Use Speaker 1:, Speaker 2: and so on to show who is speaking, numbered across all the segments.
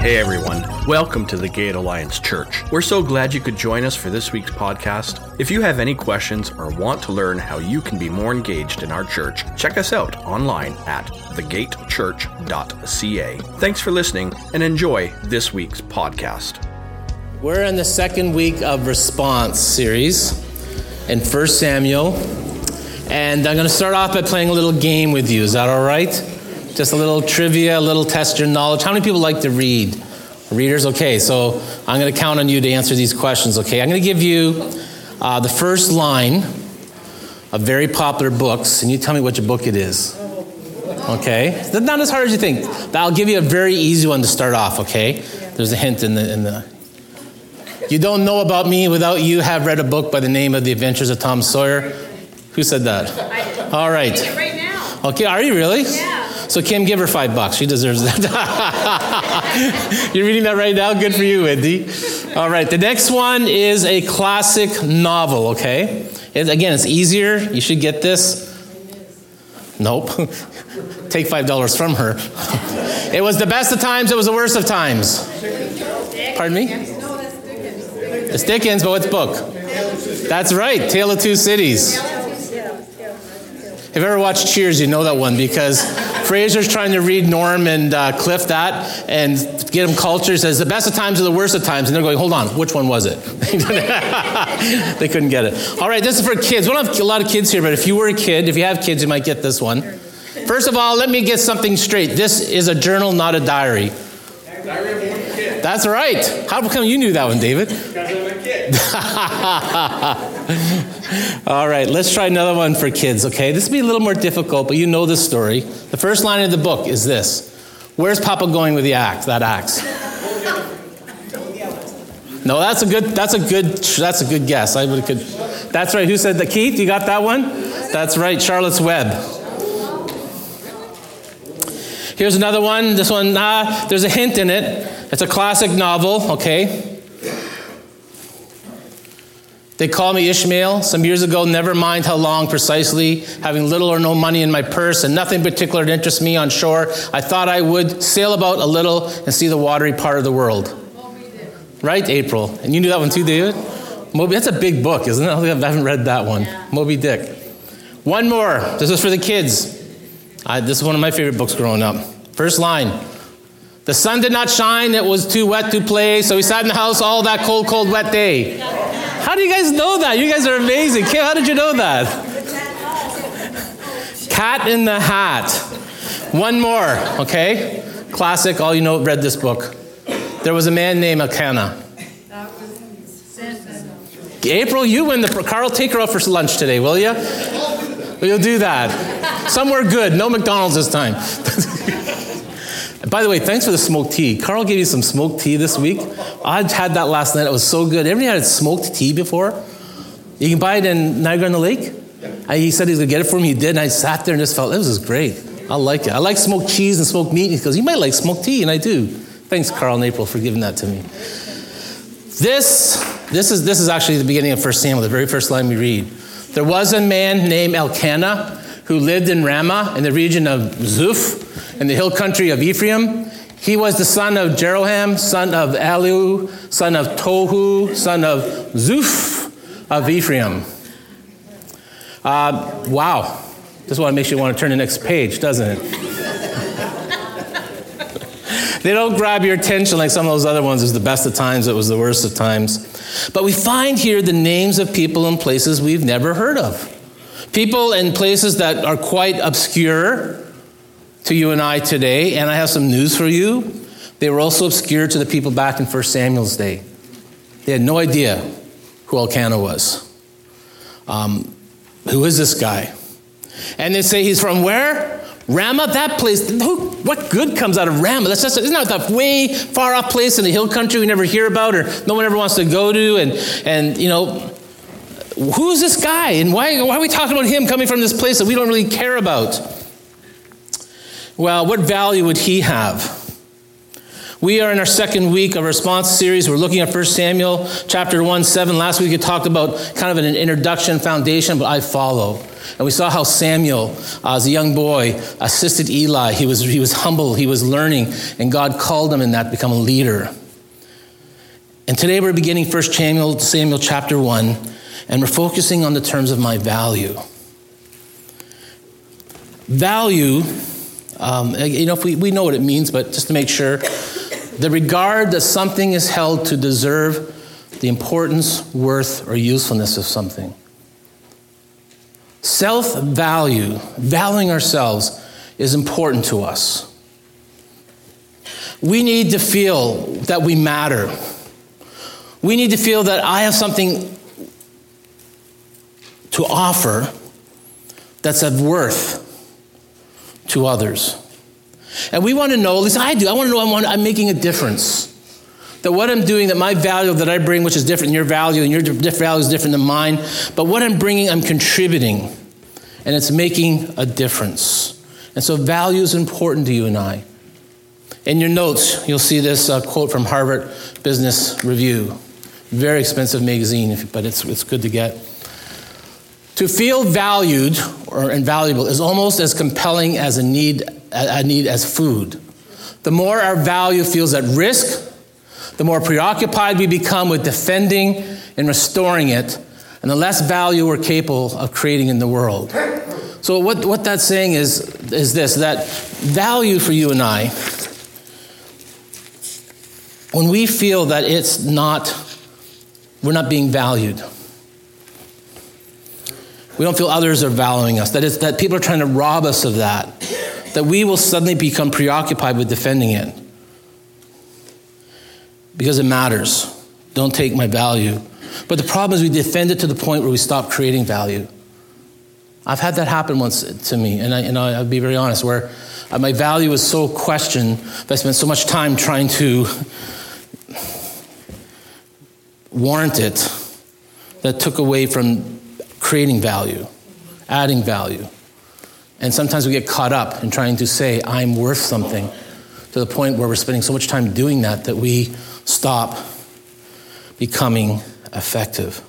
Speaker 1: Hey everyone, welcome to the Gate Alliance Church. We're so glad you could join us for this week's podcast. If you have any questions or want to learn how you can be more engaged in our church, check us out online at thegatechurch.ca. Thanks for listening and enjoy this week's podcast.
Speaker 2: We're in the second week of response series in 1 Samuel. And I'm going to start off by playing a little game with you. Is that all right? Just a little trivia, a little test your knowledge. How many people like to read? Readers? Okay, so I'm going to count on you to answer these questions, okay? I'm going to give you uh, the first line of very popular books, and you tell me which book it is. Okay? Not as hard as you think. I'll give you a very easy one to start off, okay? There's a hint in the, in the. You don't know about me without you have read a book by the name of The Adventures of Tom Sawyer. Who said that? All right.
Speaker 3: Right now.
Speaker 2: Okay, are you really?
Speaker 3: Yeah.
Speaker 2: So Kim, give her five bucks. She deserves that. You're reading that right now? Good for you, Wendy. All right, the next one is a classic novel, okay? Again, it's easier. You should get this. Nope. Take five dollars from her. it was the best of times, it was the worst of times. Pardon me? It's Dickens, but what's book? That's right, Tale of Two Cities. If you ever watched Cheers, you know that one because Frasier's trying to read Norm and uh, Cliff that and get them culture. He says the best of times are the worst of times, and they're going, hold on, which one was it? they couldn't get it. All right, this is for kids. We don't have a lot of kids here, but if you were a kid, if you have kids, you might get this one. First of all, let me get something straight. This is a journal, not a diary. That's right. How come you knew that one, David? All right, let's try another one for kids, okay? This will be a little more difficult, but you know the story. The first line of the book is this Where's Papa going with the axe, that axe? No, that's a good, that's a good, that's a good guess. I would could. That's right. Who said that? Keith, you got that one? That's right. Charlotte's Web. Here's another one. This one, ah, there's a hint in it. It's a classic novel, okay? They call me Ishmael. Some years ago, never mind how long precisely, having little or no money in my purse and nothing particular to interest me on shore, I thought I would sail about a little and see the watery part of the world. Right, April? And you knew that one too, David? Moby, that's a big book, isn't it? I haven't read that one.
Speaker 3: Yeah.
Speaker 2: Moby Dick. One more. This is for the kids. I, this is one of my favorite books growing up. First line. The sun did not shine, it was too wet to play, so we sat in the house all that cold, cold, wet day. How do you guys know that? You guys are amazing. Kim, how did you know that? Cat in the Hat. One more, okay? Classic, all you know, read this book. There was a man named Elkanah. April, you win the. Carl, take her out for lunch today, will you? You'll do that. Somewhere good. No McDonald's this time. By the way, thanks for the smoked tea. Carl gave you some smoked tea this week. I had that last night. It was so good. Everybody had smoked tea before? You can buy it in Niagara on the Lake. I, he said he was going to get it for me. He did. And I sat there and just felt, this is great. I like it. I like smoked cheese and smoked meat. He goes, you might like smoked tea. And I do. Thanks, Carl and April, for giving that to me. This, this, is, this is actually the beginning of 1 Samuel, the very first line we read. There was a man named Elkanah who lived in Ramah in the region of Zuph in the hill country of Ephraim. He was the son of Jeroham, son of Elihu, son of Tohu, son of Zuph of Ephraim. Uh, wow. This one makes you want to turn the next page, doesn't it? they don't grab your attention like some of those other ones. It was the best of times, it was the worst of times. But we find here the names of people and places we've never heard of. People in places that are quite obscure to you and I today. And I have some news for you. They were also obscure to the people back in 1 Samuel's day. They had no idea who Elkanah was. Um, who is this guy? And they say he's from where? Ramah, that place. Who, what good comes out of Ramah? That's just, isn't that way far off place in the hill country we never hear about or no one ever wants to go to? And, and you know, who's this guy? And why, why are we talking about him coming from this place that we don't really care about? Well, what value would he have? We are in our second week of response series. We're looking at 1 Samuel chapter 1, 7. Last week we talked about kind of an introduction foundation, but I follow. And we saw how Samuel, uh, as a young boy, assisted Eli. He was, he was humble, he was learning, and God called him in that to become a leader. And today we're beginning 1 Samuel, Samuel chapter 1, and we're focusing on the terms of my value. Value, um, you know, if we, we know what it means, but just to make sure, the regard that something is held to deserve the importance, worth, or usefulness of something. Self value, valuing ourselves, is important to us. We need to feel that we matter. We need to feel that I have something to offer that's of worth to others. And we want to know, at least I do, I want to know I'm, I'm making a difference. That what I'm doing, that my value that I bring, which is different than your value, and your value is different than mine, but what I'm bringing, I'm contributing. And it's making a difference. And so value is important to you and I. In your notes, you'll see this uh, quote from Harvard Business Review. Very expensive magazine, but it's, it's good to get. To feel valued or invaluable is almost as compelling as a need, a need as food. The more our value feels at risk, the more preoccupied we become with defending and restoring it, and the less value we're capable of creating in the world. So, what, what that's saying is, is this that value for you and I, when we feel that it's not, we're not being valued, we don't feel others are valuing us, that, is, that people are trying to rob us of that, that we will suddenly become preoccupied with defending it because it matters. Don't take my value. But the problem is we defend it to the point where we stop creating value. I've had that happen once to me, and, I, and I'll be very honest, where my value was so questioned that I spent so much time trying to warrant it that took away from creating value, adding value. And sometimes we get caught up in trying to say, I'm worth something, to the point where we're spending so much time doing that that we stop becoming effective.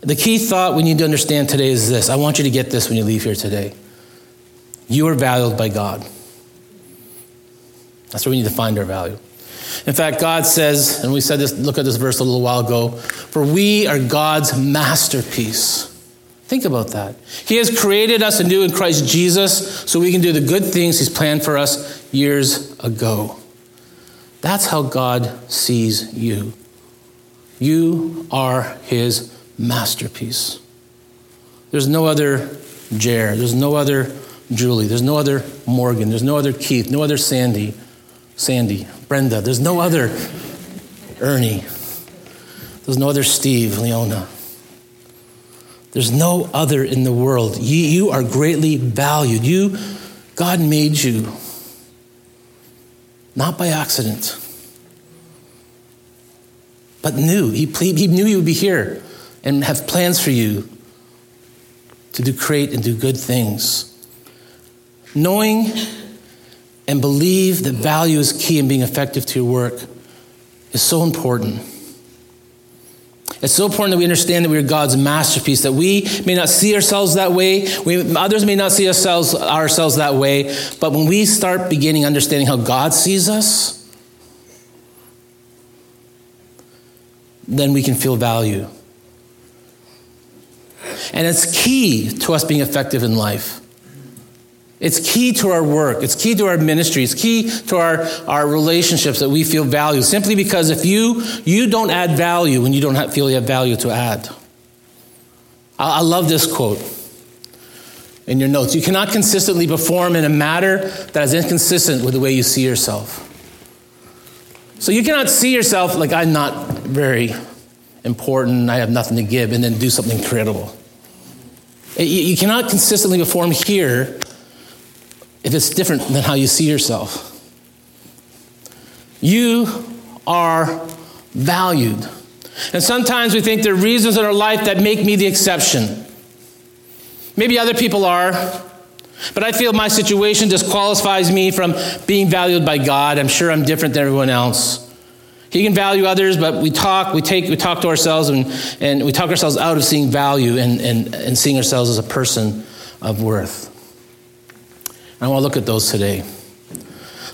Speaker 2: The key thought we need to understand today is this. I want you to get this when you leave here today. You are valued by God. That's where we need to find our value. In fact, God says, and we said this, look at this verse a little while ago, for we are God's masterpiece. Think about that. He has created us anew in Christ Jesus so we can do the good things He's planned for us years ago. That's how God sees you. You are his masterpiece. There's no other Jer, there's no other Julie, there's no other Morgan, there's no other Keith, no other Sandy, Sandy, Brenda, there's no other Ernie, there's no other Steve, Leona. There's no other in the world. You, you are greatly valued. You, God made you not by accident, but knew. He, he knew you would be here and have plans for you to do great and do good things. Knowing and believe that value is key in being effective to your work is so important. It's so important that we understand that we are God's masterpiece, that we may not see ourselves that way, we, others may not see ourselves, ourselves that way, but when we start beginning understanding how God sees us, then we can feel value. And it's key to us being effective in life. It's key to our work. It's key to our ministry. It's key to our, our relationships that we feel value. Simply because if you, you don't add value when you don't feel you have value to add. I, I love this quote in your notes. You cannot consistently perform in a matter that is inconsistent with the way you see yourself. So you cannot see yourself like I'm not very important, I have nothing to give, and then do something credible. You cannot consistently perform here if it's different than how you see yourself. You are valued. And sometimes we think there are reasons in our life that make me the exception. Maybe other people are. But I feel my situation disqualifies me from being valued by God. I'm sure I'm different than everyone else. He can value others, but we talk, we take, we talk to ourselves and, and we talk ourselves out of seeing value and, and, and seeing ourselves as a person of worth. I want to look at those today.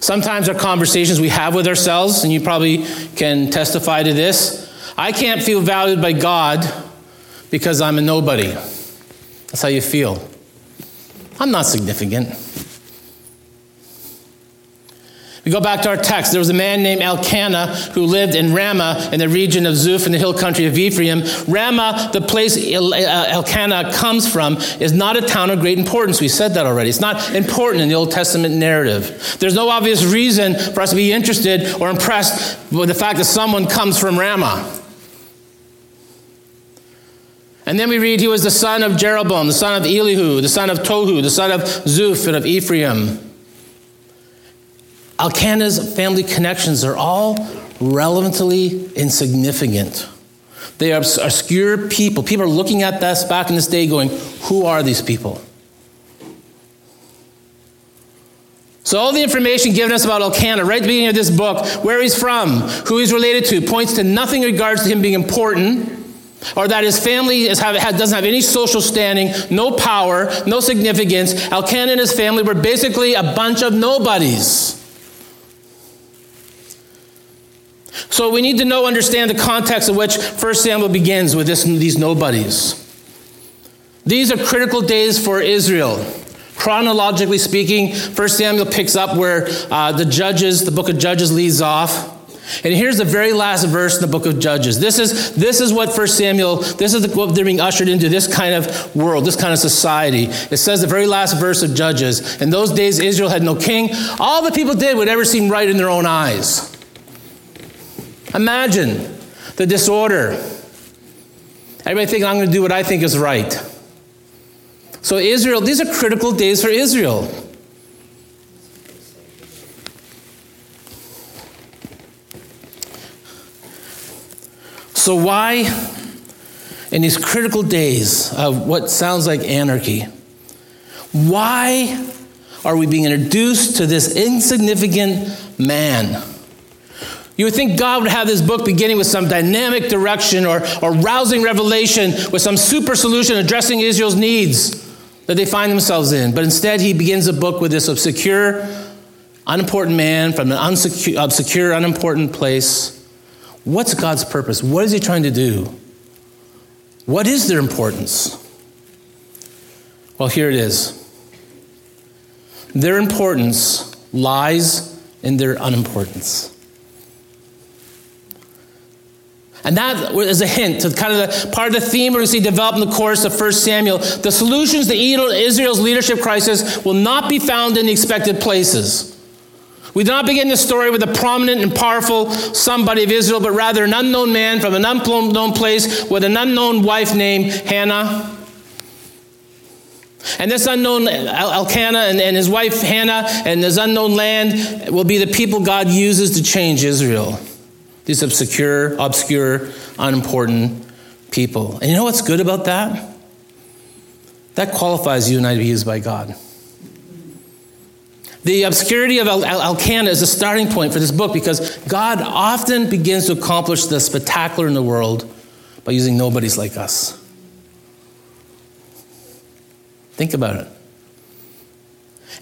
Speaker 2: Sometimes our conversations we have with ourselves, and you probably can testify to this. I can't feel valued by God because I'm a nobody. That's how you feel. I'm not significant. We go back to our text. There was a man named Elkanah who lived in Ramah in the region of Zuph in the hill country of Ephraim. Ramah, the place Elkanah comes from, is not a town of great importance. We said that already. It's not important in the Old Testament narrative. There's no obvious reason for us to be interested or impressed with the fact that someone comes from Ramah. And then we read he was the son of Jeroboam, the son of Elihu, the son of Tohu, the son of Zuph and of Ephraim. Elkanah's family connections are all relevantly insignificant. They are obscure people. People are looking at this back in this day going, who are these people? So, all the information given us about Elkanah, right at the beginning of this book, where he's from, who he's related to, points to nothing in regards to him being important, or that his family is, doesn't have any social standing, no power, no significance. Elkanah and his family were basically a bunch of nobodies. So we need to know, understand the context in which 1 Samuel begins with this, these nobodies. These are critical days for Israel. Chronologically speaking, 1 Samuel picks up where uh, the Judges, the book of Judges, leads off. And here's the very last verse in the book of Judges. This is, this is what 1 Samuel, this is what they're being ushered into, this kind of world, this kind of society. It says the very last verse of Judges. In those days, Israel had no king. All the people did whatever seemed right in their own eyes. Imagine the disorder. Everybody thinking, I'm going to do what I think is right. So, Israel, these are critical days for Israel. So, why, in these critical days of what sounds like anarchy, why are we being introduced to this insignificant man? You would think God would have this book beginning with some dynamic direction or, or rousing revelation with some super solution addressing Israel's needs that they find themselves in. But instead, he begins the book with this obscure, unimportant man from an unsecure, obscure, unimportant place. What's God's purpose? What is he trying to do? What is their importance? Well, here it is. Their importance lies in their unimportance. And that is a hint to kind of the part of the theme we're going to see develop in the course of 1 Samuel. The solutions to Israel's leadership crisis will not be found in the expected places. We do not begin the story with a prominent and powerful somebody of Israel, but rather an unknown man from an unknown place with an unknown wife named Hannah. And this unknown Elkanah and, and his wife Hannah and this unknown land will be the people God uses to change Israel. These obscure, obscure, unimportant people. And you know what's good about that? That qualifies you and I to be used by God. The obscurity of Elkanah is a starting point for this book because God often begins to accomplish the spectacular in the world by using nobodies like us. Think about it.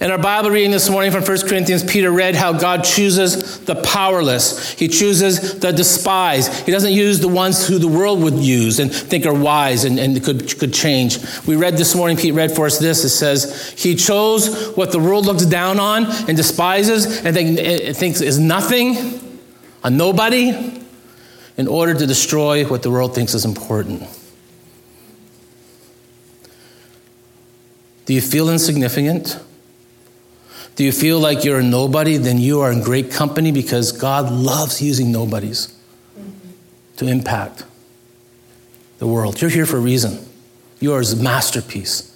Speaker 2: In our Bible reading this morning from 1 Corinthians, Peter read how God chooses the powerless. He chooses the despised. He doesn't use the ones who the world would use and think are wise and, and could, could change. We read this morning, Pete read for us this. It says, He chose what the world looks down on and despises and think, thinks is nothing, a nobody, in order to destroy what the world thinks is important. Do you feel insignificant? Do you feel like you're a nobody? Then you are in great company because God loves using nobodies to impact the world. You're here for a reason. You are his masterpiece.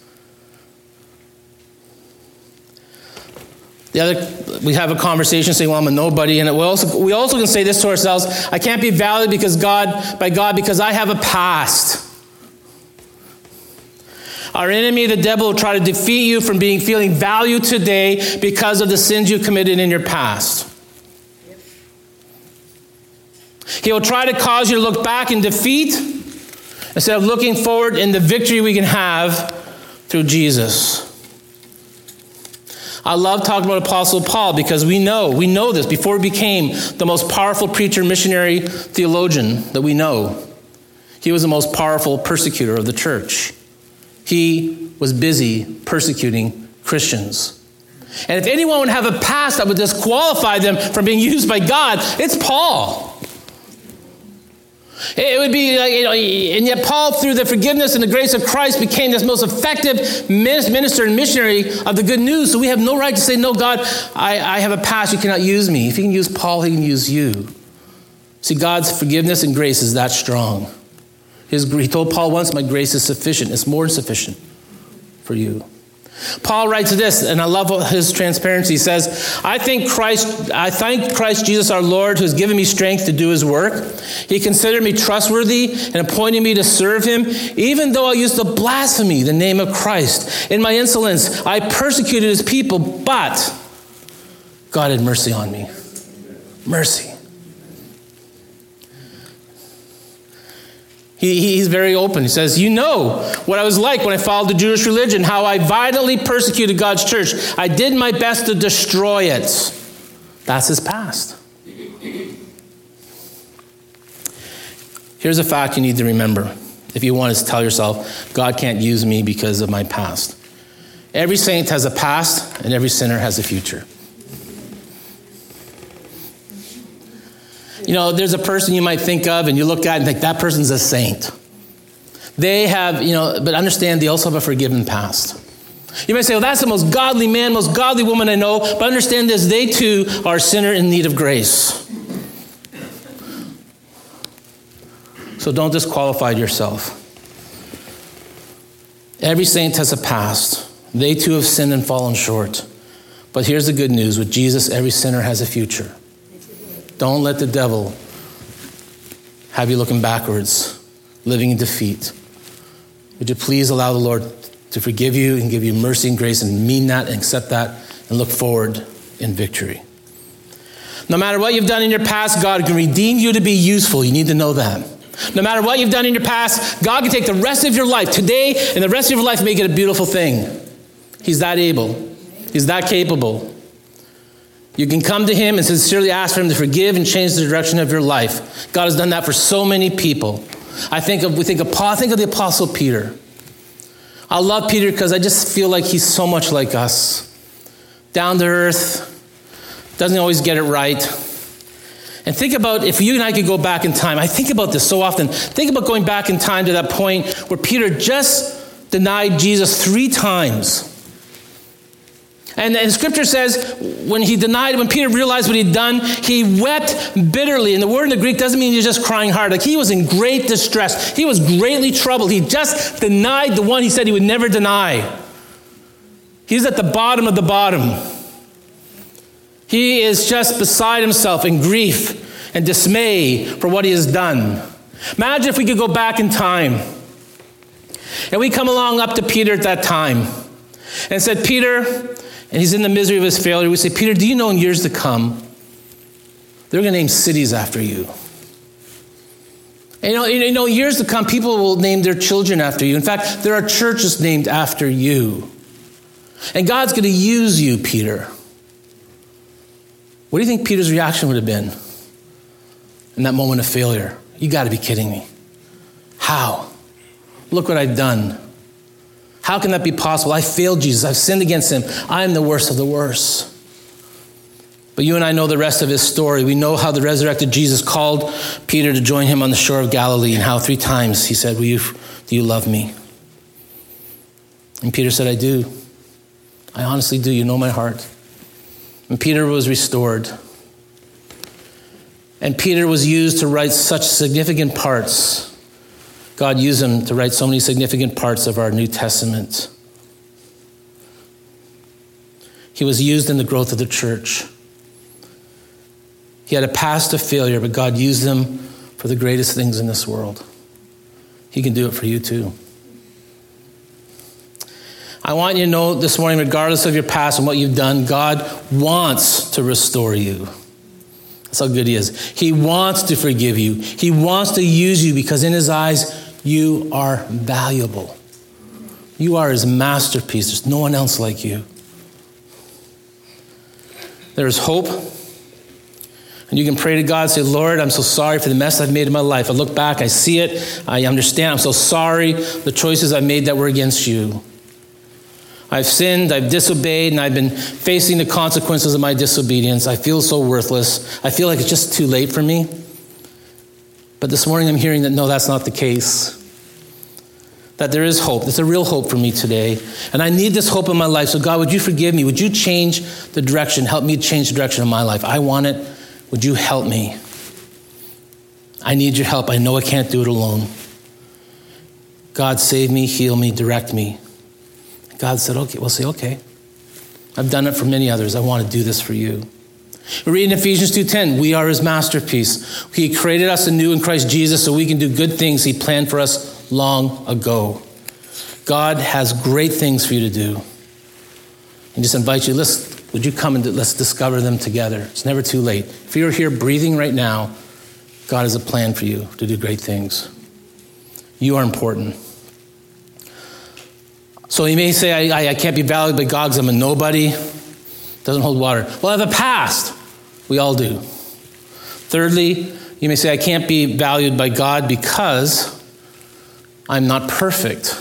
Speaker 2: The other, we have a conversation saying, "Well, I'm a nobody," and we also we also can say this to ourselves: "I can't be valued because God by God because I have a past." Our enemy, the devil, will try to defeat you from being feeling value today because of the sins you committed in your past. He will try to cause you to look back in defeat instead of looking forward in the victory we can have through Jesus. I love talking about Apostle Paul because we know, we know this before he became the most powerful preacher, missionary, theologian that we know. He was the most powerful persecutor of the church. He was busy persecuting Christians. And if anyone would have a past that would disqualify them from being used by God, it's Paul. It would be like, you know, and yet Paul, through the forgiveness and the grace of Christ, became this most effective minister and missionary of the good news. So we have no right to say, no, God, I, I have a past, you cannot use me. If he can use Paul, he can use you. See, God's forgiveness and grace is that strong. His, he told Paul once, My grace is sufficient. It's more sufficient for you. Paul writes this, and I love his transparency. He says, I thank Christ, I thank Christ Jesus our Lord, who has given me strength to do his work. He considered me trustworthy and appointed me to serve him, even though I used to blaspheme the name of Christ. In my insolence, I persecuted his people, but God had mercy on me. Mercy. He, he's very open. He says, You know what I was like when I followed the Jewish religion, how I violently persecuted God's church. I did my best to destroy it. That's his past. Here's a fact you need to remember if you want to tell yourself, God can't use me because of my past. Every saint has a past, and every sinner has a future. You know, there's a person you might think of and you look at and think that person's a saint. They have, you know, but understand they also have a forgiven past. You might say, well, that's the most godly man, most godly woman I know, but understand this, they too are a sinner in need of grace. So don't disqualify yourself. Every saint has a past. They too have sinned and fallen short. But here's the good news with Jesus, every sinner has a future. Don't let the devil have you looking backwards, living in defeat. Would you please allow the Lord to forgive you and give you mercy and grace and mean that and accept that and look forward in victory? No matter what you've done in your past, God can redeem you to be useful. You need to know that. No matter what you've done in your past, God can take the rest of your life today and the rest of your life make it a beautiful thing. He's that able, He's that capable. You can come to Him and sincerely ask for Him to forgive and change the direction of your life. God has done that for so many people. I think of, we think of Paul, think of the Apostle Peter. I love Peter because I just feel like he's so much like us. Down to earth, doesn't always get it right. And think about if you and I could go back in time. I think about this so often. Think about going back in time to that point where Peter just denied Jesus three times. And, and scripture says when he denied, when Peter realized what he'd done, he wept bitterly. And the word in the Greek doesn't mean he's just crying hard. Like he was in great distress. He was greatly troubled. He just denied the one he said he would never deny. He's at the bottom of the bottom. He is just beside himself in grief and dismay for what he has done. Imagine if we could go back in time and we come along up to Peter at that time and said, Peter, and he's in the misery of his failure, we say, Peter, do you know in years to come, they're going to name cities after you? And you know, you know, years to come, people will name their children after you. In fact, there are churches named after you. And God's going to use you, Peter. What do you think Peter's reaction would have been in that moment of failure? You got to be kidding me. How? Look what I've done. How can that be possible? I failed Jesus. I've sinned against him. I am the worst of the worst. But you and I know the rest of his story. We know how the resurrected Jesus called Peter to join him on the shore of Galilee and how three times he said, Will you, Do you love me? And Peter said, I do. I honestly do. You know my heart. And Peter was restored. And Peter was used to write such significant parts God used him to write so many significant parts of our New Testament. He was used in the growth of the church. He had a past of failure, but God used him for the greatest things in this world. He can do it for you too. I want you to know this morning, regardless of your past and what you've done, God wants to restore you. That's how good He is. He wants to forgive you, He wants to use you because in His eyes, you are valuable. You are His masterpiece. There's no one else like you. There is hope. And you can pray to God, say, Lord, I'm so sorry for the mess I've made in my life. I look back, I see it, I understand. I'm so sorry the choices I made that were against you. I've sinned, I've disobeyed, and I've been facing the consequences of my disobedience. I feel so worthless. I feel like it's just too late for me. But this morning I'm hearing that no, that's not the case. That there is hope. There's a real hope for me today. And I need this hope in my life. So, God, would you forgive me? Would you change the direction? Help me change the direction of my life. I want it. Would you help me? I need your help. I know I can't do it alone. God, save me, heal me, direct me. God said, okay, we'll say, okay. I've done it for many others. I want to do this for you. We read in Ephesians 2:10, we are his masterpiece. He created us anew in Christ Jesus so we can do good things he planned for us long ago. God has great things for you to do. And just invite you, let's would you come and let's discover them together? It's never too late. If you're here breathing right now, God has a plan for you to do great things. You are important. So you may say, I, I, I can't be valued by God because I'm a nobody. Doesn't hold water. Well, I have a past. We all do. Thirdly, you may say, I can't be valued by God because I'm not perfect.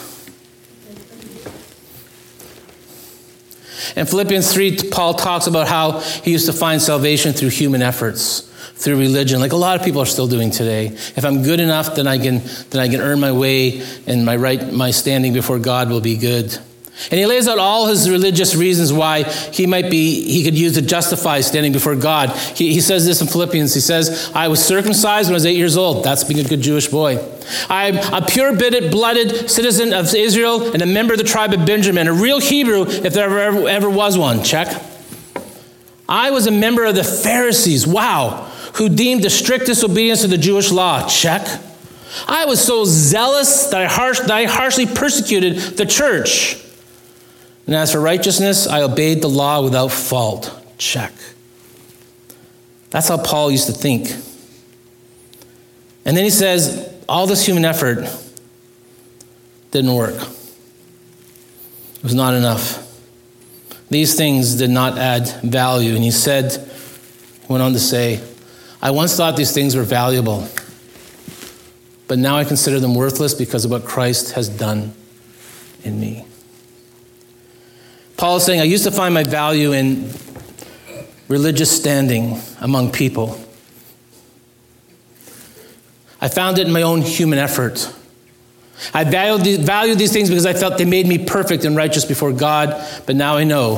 Speaker 2: In Philippians 3, Paul talks about how he used to find salvation through human efforts, through religion, like a lot of people are still doing today. If I'm good enough, then I can, then I can earn my way and my right, my standing before God will be good. And he lays out all his religious reasons why he might be, he could use to justify standing before God. He, he says this in Philippians. He says, I was circumcised when I was eight years old. That's being a good Jewish boy. I'm a pure blooded citizen of Israel and a member of the tribe of Benjamin, a real Hebrew if there ever, ever, ever was one. Check. I was a member of the Pharisees. Wow. Who deemed the strict disobedience of the Jewish law. Check. I was so zealous that I, harsh, that I harshly persecuted the church. And as for righteousness, I obeyed the law without fault. Check. That's how Paul used to think. And then he says, all this human effort didn't work. It was not enough. These things did not add value. And he said, went on to say, I once thought these things were valuable, but now I consider them worthless because of what Christ has done in me. Paul is saying, I used to find my value in religious standing among people. I found it in my own human effort. I valued these, valued these things because I felt they made me perfect and righteous before God, but now I know.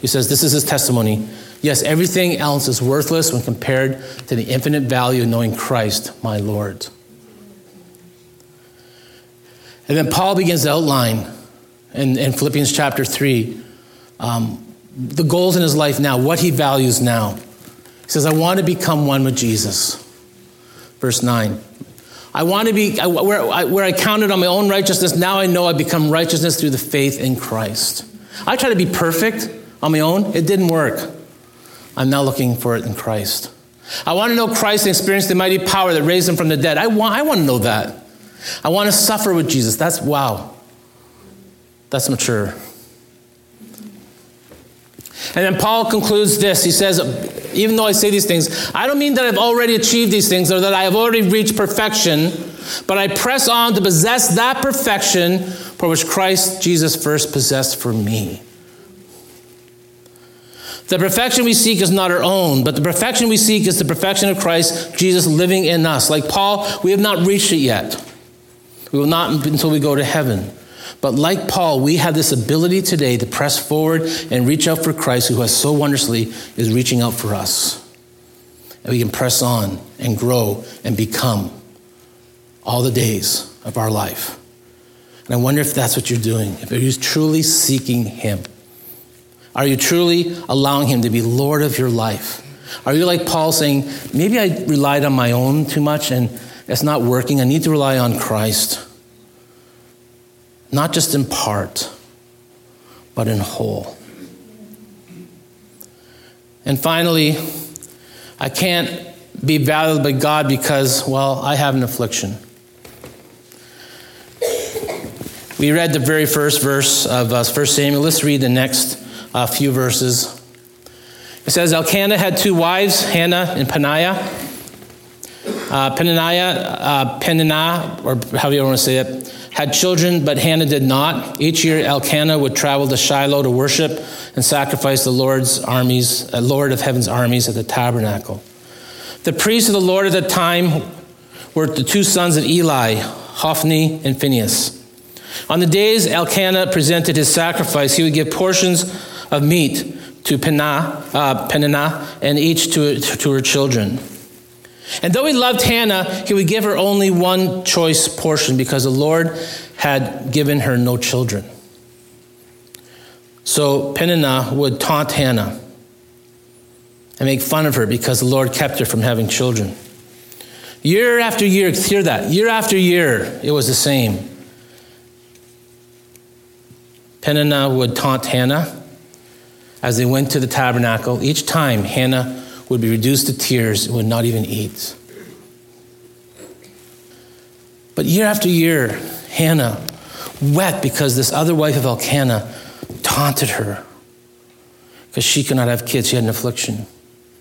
Speaker 2: He says, This is his testimony. Yes, everything else is worthless when compared to the infinite value of knowing Christ, my Lord. And then Paul begins to outline in, in Philippians chapter 3, um, the goals in his life now, what he values now. He says, I want to become one with Jesus. Verse 9. I want to be, where I, where I counted on my own righteousness, now I know I become righteousness through the faith in Christ. I tried to be perfect on my own, it didn't work. I'm now looking for it in Christ. I want to know Christ and experience the mighty power that raised him from the dead. I want, I want to know that. I want to suffer with Jesus. That's wow. That's mature. And then Paul concludes this. He says, even though I say these things, I don't mean that I've already achieved these things or that I have already reached perfection, but I press on to possess that perfection for which Christ Jesus first possessed for me. The perfection we seek is not our own, but the perfection we seek is the perfection of Christ Jesus living in us. Like Paul, we have not reached it yet. We will not until we go to heaven. But like Paul, we have this ability today to press forward and reach out for Christ, who has so wondrously is reaching out for us. And we can press on and grow and become all the days of our life. And I wonder if that's what you're doing, if you're truly seeking Him. Are you truly allowing Him to be Lord of your life? Are you like Paul saying, maybe I relied on my own too much and it's not working? I need to rely on Christ not just in part. but in whole. And finally, I can't be valued by God because, well, I have an affliction. We read the very first verse of uh, 1 Samuel. Let's read the next uh, few verses. It says Elkanah had two wives, Hannah and Peninnah. Uh, uh, Peninnah, or however you want to say it, had children, but Hannah did not. Each year, Elkanah would travel to Shiloh to worship and sacrifice the Lord's armies, uh, Lord of heaven's armies at the tabernacle. The priests of the Lord at the time were the two sons of Eli, Hophni and Phinehas. On the days Elkanah presented his sacrifice, he would give portions of meat to Peninnah, uh, Peninnah and each to, to her children. And though he loved Hannah, he would give her only one choice portion because the Lord had given her no children. So Peninnah would taunt Hannah and make fun of her because the Lord kept her from having children. Year after year, hear that, year after year, it was the same. Peninnah would taunt Hannah as they went to the tabernacle. Each time, Hannah would be reduced to tears and would not even eat. But year after year, Hannah wept because this other wife of Elkanah taunted her because she could not have kids. She had an affliction,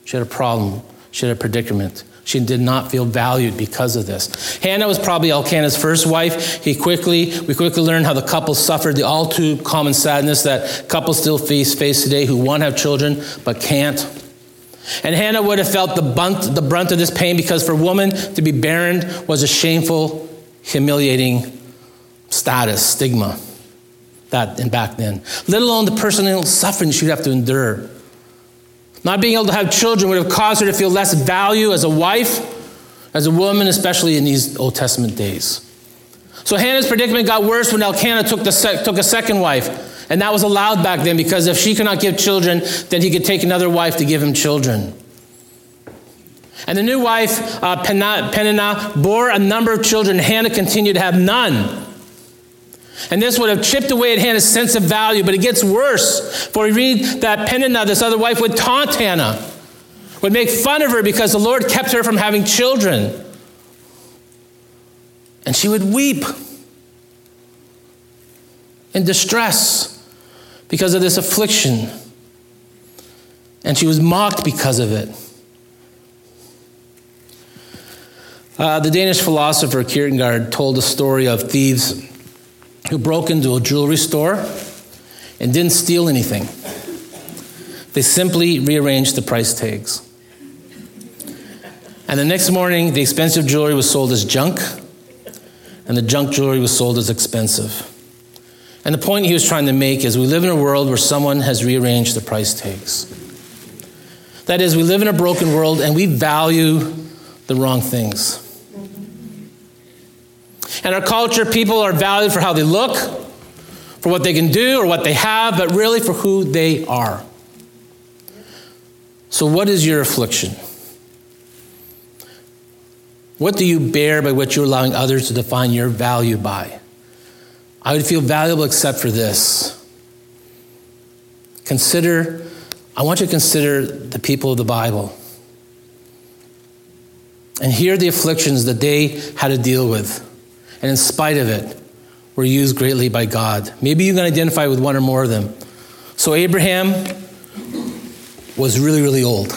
Speaker 2: she had a problem, she had a predicament. She did not feel valued because of this. Hannah was probably Elkanah's first wife. He quickly, we quickly learned how the couple suffered the all too common sadness that couples still face, face today who want to have children but can't. And Hannah would have felt the brunt, the brunt of this pain because for a woman to be barren was a shameful, humiliating status, stigma, that and back then. Let alone the personal suffering she'd have to endure. Not being able to have children would have caused her to feel less value as a wife, as a woman, especially in these Old Testament days. So Hannah's predicament got worse when Elkanah took, the took a second wife. And that was allowed back then because if she could not give children, then he could take another wife to give him children. And the new wife, uh, Peninnah, bore a number of children. Hannah continued to have none. And this would have chipped away at Hannah's sense of value, but it gets worse. For we read that Peninnah, this other wife, would taunt Hannah, would make fun of her because the Lord kept her from having children. And she would weep in distress because of this affliction. And she was mocked because of it. Uh, the Danish philosopher Kierkegaard told a story of thieves who broke into a jewelry store and didn't steal anything. They simply rearranged the price tags. And the next morning, the expensive jewelry was sold as junk, and the junk jewelry was sold as expensive. And the point he was trying to make is we live in a world where someone has rearranged the price tags. That is, we live in a broken world and we value the wrong things. In our culture, people are valued for how they look, for what they can do or what they have, but really for who they are. So, what is your affliction? What do you bear by what you're allowing others to define your value by? I would feel valuable except for this. Consider, I want you to consider the people of the Bible and hear the afflictions that they had to deal with and in spite of it, were used greatly by God. Maybe you can identify with one or more of them. So, Abraham was really, really old.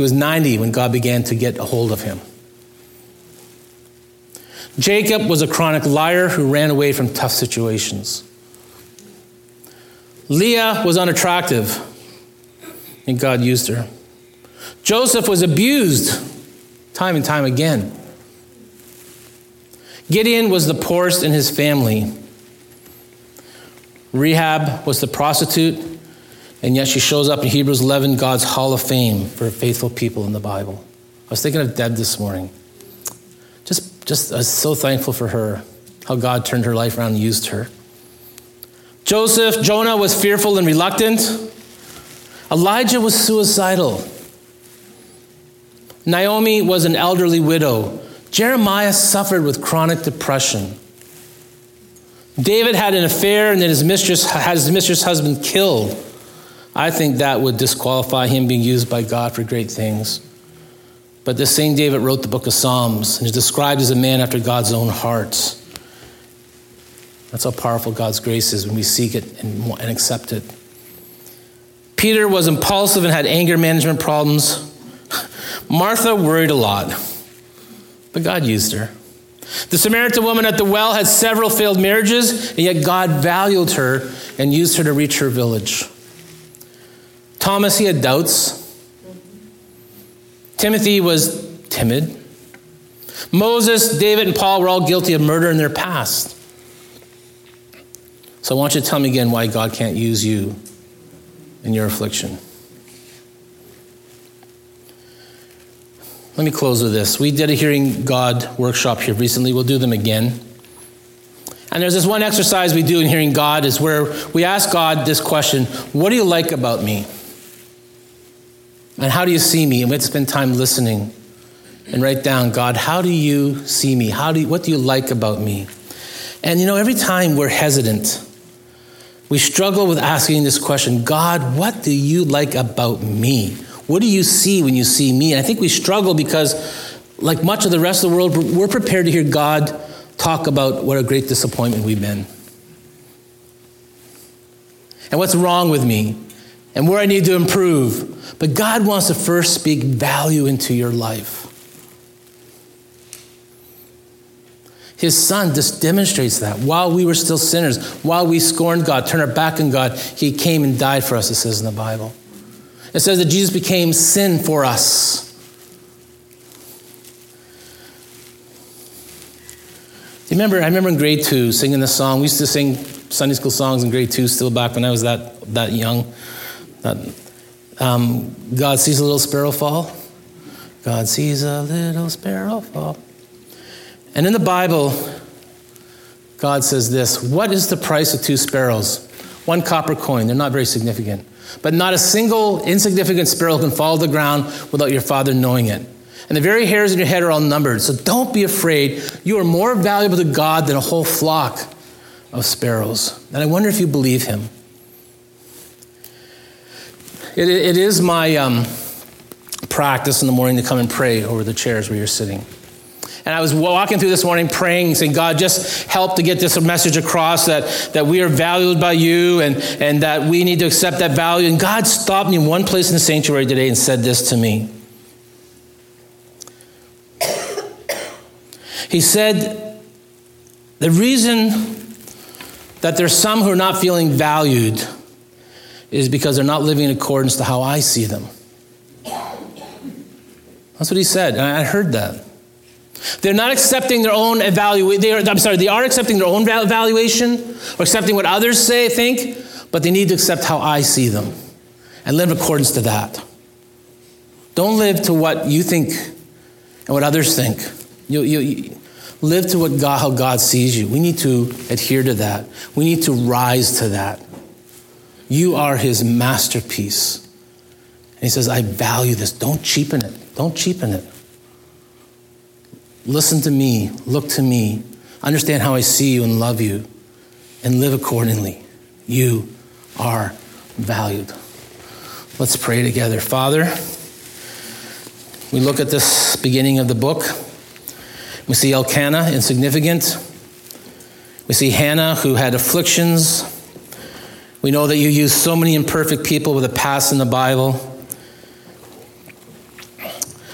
Speaker 2: He was 90 when God began to get a hold of him. Jacob was a chronic liar who ran away from tough situations. Leah was unattractive, and God used her. Joseph was abused time and time again. Gideon was the poorest in his family. Rahab was the prostitute, and yet she shows up in Hebrews 11, God's hall of fame for faithful people in the Bible. I was thinking of Deb this morning. Just, just I was so thankful for her, how God turned her life around and used her. Joseph, Jonah was fearful and reluctant. Elijah was suicidal. Naomi was an elderly widow Jeremiah suffered with chronic depression. David had an affair and then his mistress had his mistress' husband killed. I think that would disqualify him being used by God for great things. But the same David wrote the book of Psalms and is described as a man after God's own heart. That's how powerful God's grace is when we seek it and, and accept it. Peter was impulsive and had anger management problems. Martha worried a lot, but God used her. The Samaritan woman at the well had several failed marriages, and yet God valued her and used her to reach her village. Thomas, he had doubts. Timothy was timid. Moses, David, and Paul were all guilty of murder in their past. So I want you to tell me again why God can't use you in your affliction. Let me close with this. We did a Hearing God workshop here recently. We'll do them again. And there's this one exercise we do in Hearing God is where we ask God this question What do you like about me? And how do you see me? And we have to spend time listening and write down, God, how do you see me? How do you, what do you like about me? And you know, every time we're hesitant, we struggle with asking this question God, what do you like about me? What do you see when you see me? And I think we struggle because, like much of the rest of the world, we're prepared to hear God talk about what a great disappointment we've been. And what's wrong with me? And where I need to improve. But God wants to first speak value into your life. His son just demonstrates that. While we were still sinners, while we scorned God, turned our back on God, He came and died for us, it says in the Bible. It says that Jesus became sin for us. You remember? I remember in grade two singing this song. We used to sing Sunday school songs in grade two, still back when I was that, that young. Um, God sees a little sparrow fall. God sees a little sparrow fall. And in the Bible, God says this What is the price of two sparrows? One copper coin. They're not very significant. But not a single insignificant sparrow can fall to the ground without your father knowing it. And the very hairs in your head are all numbered. So don't be afraid. You are more valuable to God than a whole flock of sparrows. And I wonder if you believe him. It, it is my um, practice in the morning to come and pray over the chairs where you're sitting. And I was walking through this morning praying, saying, God, just help to get this message across that, that we are valued by you and, and that we need to accept that value. And God stopped me in one place in the sanctuary today and said this to me. He said, The reason that there's some who are not feeling valued is because they're not living in accordance to how I see them. That's what he said. And I heard that. They're not accepting their own evaluation. I'm sorry, they are accepting their own evaluation or accepting what others say, think, but they need to accept how I see them and live in accordance to that. Don't live to what you think and what others think. You, you, you live to what God, how God sees you. We need to adhere to that. We need to rise to that. You are His masterpiece. And He says, I value this. Don't cheapen it. Don't cheapen it. Listen to me, look to me, understand how I see you and love you, and live accordingly. You are valued. Let's pray together. Father, we look at this beginning of the book. We see Elkanah, insignificant. We see Hannah, who had afflictions. We know that you use so many imperfect people with a past in the Bible.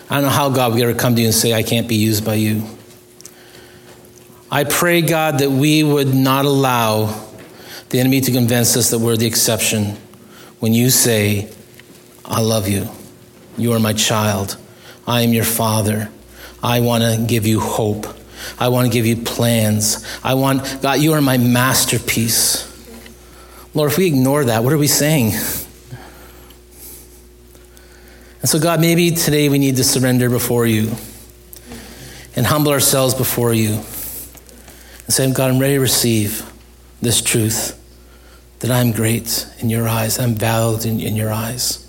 Speaker 2: I don't know how God would ever come to you and say, I can't be used by you. I pray, God, that we would not allow the enemy to convince us that we're the exception when you say, I love you. You are my child. I am your father. I want to give you hope. I want to give you plans. I want, God, you are my masterpiece. Lord, if we ignore that, what are we saying? And so, God, maybe today we need to surrender before you and humble ourselves before you and say, God, I'm ready to receive this truth that I'm great in your eyes, I'm valued in, in your eyes,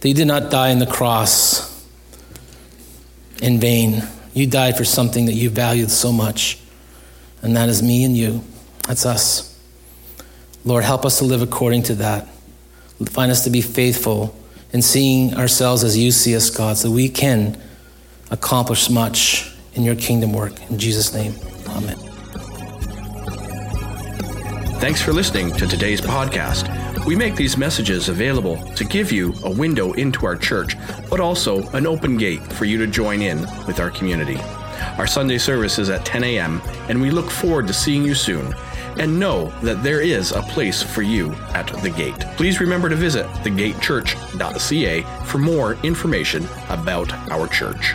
Speaker 2: that you did not die on the cross in vain. You died for something that you valued so much, and that is me and you. That's us. Lord, help us to live according to that. Find us to be faithful in seeing ourselves as you see us, God, so we can accomplish much in your kingdom work. In Jesus' name, amen.
Speaker 1: Thanks for listening to today's podcast. We make these messages available to give you a window into our church, but also an open gate for you to join in with our community. Our Sunday service is at 10 a.m., and we look forward to seeing you soon. And know that there is a place for you at the gate. Please remember to visit thegatechurch.ca for more information about our church.